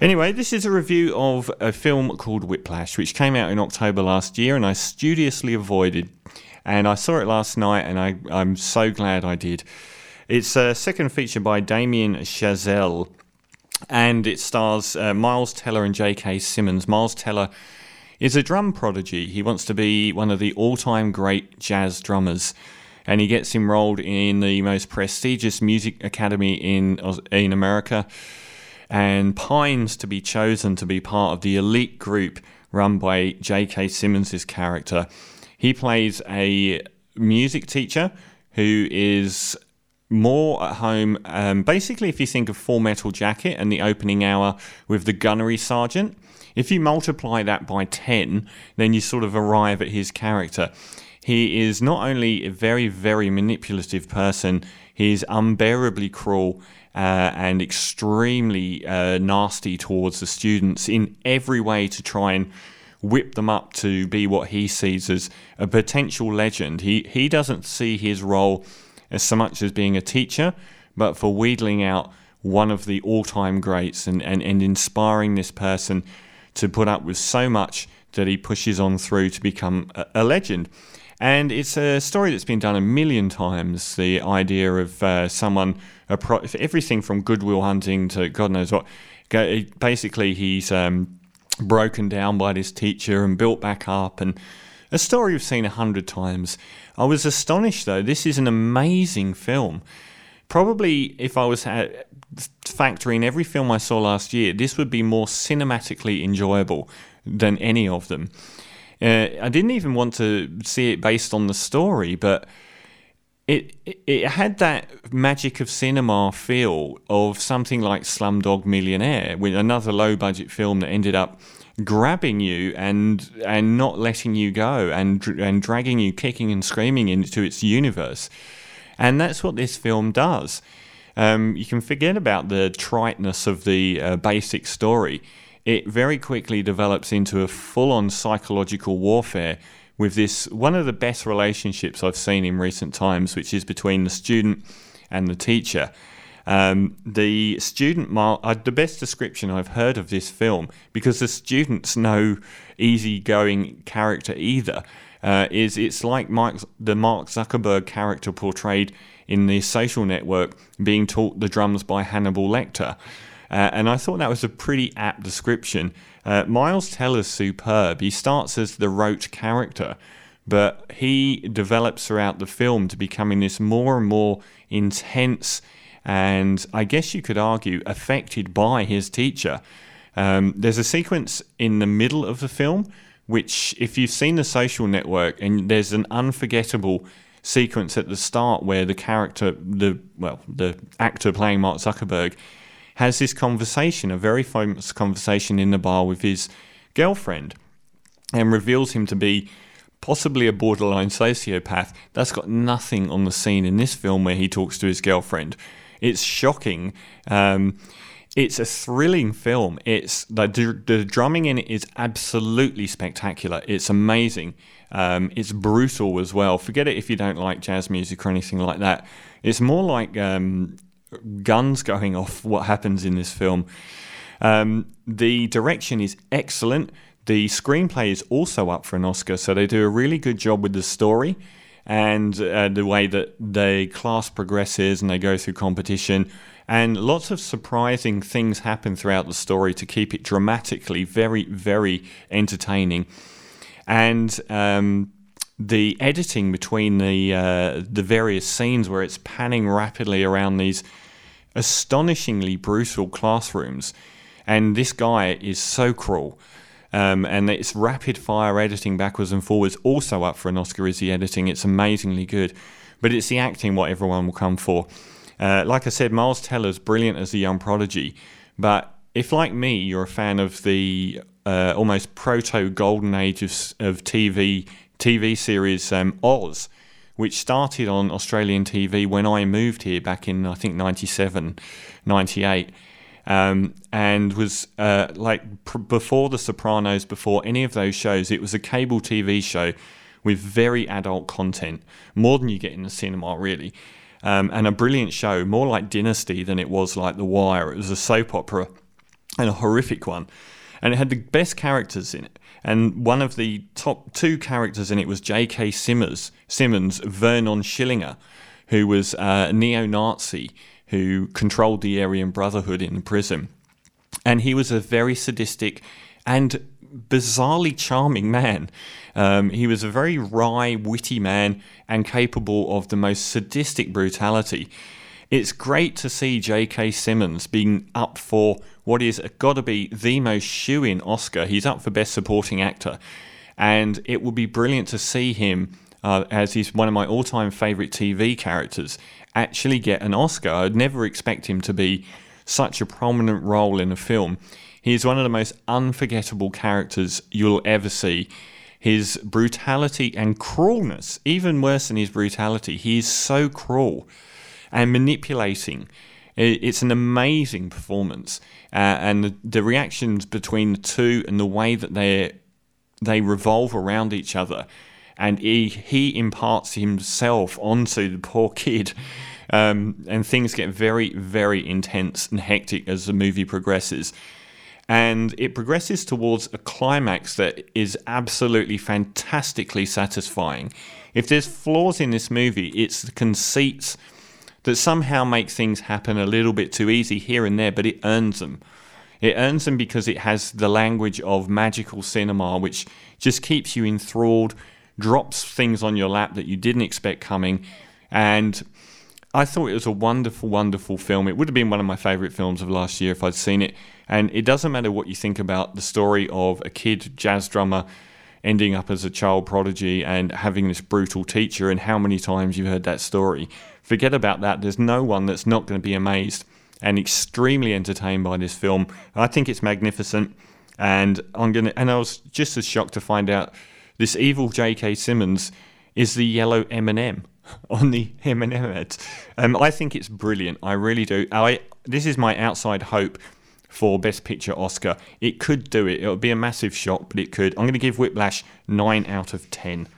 Anyway, this is a review of a film called Whiplash, which came out in October last year, and I studiously avoided. And I saw it last night, and I, I'm so glad I did. It's a second feature by Damien Chazelle, and it stars uh, Miles Teller and J.K. Simmons. Miles Teller is a drum prodigy. He wants to be one of the all time great jazz drummers. And he gets enrolled in the most prestigious music academy in, in America and pines to be chosen to be part of the elite group run by J.K. Simmons' character. He plays a music teacher who is more at home. Um, basically, if you think of Full Metal Jacket and the opening hour with the gunnery sergeant, if you multiply that by 10, then you sort of arrive at his character. He is not only a very, very manipulative person, he is unbearably cruel uh, and extremely uh, nasty towards the students in every way to try and whip them up to be what he sees as a potential legend. He he doesn't see his role as so much as being a teacher, but for wheedling out one of the all-time greats and, and, and inspiring this person to put up with so much that he pushes on through to become a, a legend. And it's a story that's been done a million times. The idea of uh, someone, everything from Good Will Hunting to God knows what. Basically, he's um, broken down by this teacher and built back up. And a story we've seen a hundred times. I was astonished, though. This is an amazing film. Probably, if I was ha- factoring every film I saw last year, this would be more cinematically enjoyable than any of them. Uh, I didn't even want to see it based on the story, but it it had that magic of cinema feel of something like Slumdog Millionaire, with another low budget film that ended up grabbing you and and not letting you go and and dragging you kicking and screaming into its universe. And that's what this film does. Um, you can forget about the triteness of the uh, basic story it very quickly develops into a full on psychological warfare with this one of the best relationships I've seen in recent times, which is between the student and the teacher. Um, the student, uh, the best description I've heard of this film, because the student's no easygoing character either, uh, is it's like Mike, the Mark Zuckerberg character portrayed in the social network being taught the drums by Hannibal Lecter. Uh, and I thought that was a pretty apt description. Uh, Miles Teller's superb. He starts as the roach character, but he develops throughout the film to becoming this more and more intense and I guess you could argue affected by his teacher. Um, there's a sequence in the middle of the film which, if you've seen the social network, and there's an unforgettable sequence at the start where the character, the well, the actor playing Mark Zuckerberg, has this conversation, a very famous conversation in the bar with his girlfriend, and reveals him to be possibly a borderline sociopath. That's got nothing on the scene in this film where he talks to his girlfriend. It's shocking. Um, it's a thrilling film. It's the, the drumming in it is absolutely spectacular. It's amazing. Um, it's brutal as well. Forget it if you don't like jazz music or anything like that. It's more like um, guns going off what happens in this film. Um, the direction is excellent. The screenplay is also up for an Oscar, so they do a really good job with the story and uh, the way that the class progresses and they go through competition. And lots of surprising things happen throughout the story to keep it dramatically very, very entertaining. And um, the editing between the uh, the various scenes where it's panning rapidly around these astonishingly brutal classrooms, and this guy is so cruel. Um, and it's rapid fire editing backwards and forwards. Also up for an Oscar is the editing. It's amazingly good, but it's the acting what everyone will come for. Uh, like I said, Miles Teller's brilliant as a young prodigy, but if like me you're a fan of the uh, almost proto golden age of, of TV TV series um, Oz, which started on Australian TV when I moved here back in, I think, 97, 98. Um, and was uh, like pr- before The Sopranos, before any of those shows, it was a cable TV show with very adult content, more than you get in the cinema, really. um, and a brilliant show, more like Dynasty than it was like The Wire. It was a soap opera and a horrific one. And it had the best characters in it. And one of the top two characters in it was J.K. Simmons, Simmons Vernon Schillinger, who was a neo Nazi who controlled the Aryan Brotherhood in the prison. And he was a very sadistic and bizarrely charming man. Um, he was a very wry, witty man and capable of the most sadistic brutality. It's great to see J.K. Simmons being up for what is got to be the most shoe in Oscar. He's up for Best Supporting Actor. And it would be brilliant to see him, uh, as he's one of my all time favourite TV characters, actually get an Oscar. I'd never expect him to be such a prominent role in a film. He is one of the most unforgettable characters you'll ever see. His brutality and cruelness, even worse than his brutality, he is so cruel and manipulating. It's an amazing performance, uh, and the, the reactions between the two and the way that they they revolve around each other, and he he imparts himself onto the poor kid, um, and things get very very intense and hectic as the movie progresses and it progresses towards a climax that is absolutely fantastically satisfying. If there's flaws in this movie, it's the conceits that somehow make things happen a little bit too easy here and there, but it earns them. It earns them because it has the language of magical cinema, which just keeps you enthralled, drops things on your lap that you didn't expect coming, and I thought it was a wonderful, wonderful film. It would have been one of my favourite films of last year if I'd seen it. And it doesn't matter what you think about the story of a kid jazz drummer ending up as a child prodigy and having this brutal teacher and how many times you've heard that story. Forget about that. There's no one that's not going to be amazed and extremely entertained by this film. I think it's magnificent. And I'm gonna and I was just as shocked to find out this evil J.K. Simmons is the yellow M&M on the M&M ads. Um, I think it's brilliant. I really do. I this is my outside hope for Best Picture Oscar. It could do it. It would be a massive shock, but it could. I'm going to give Whiplash 9 out of 10.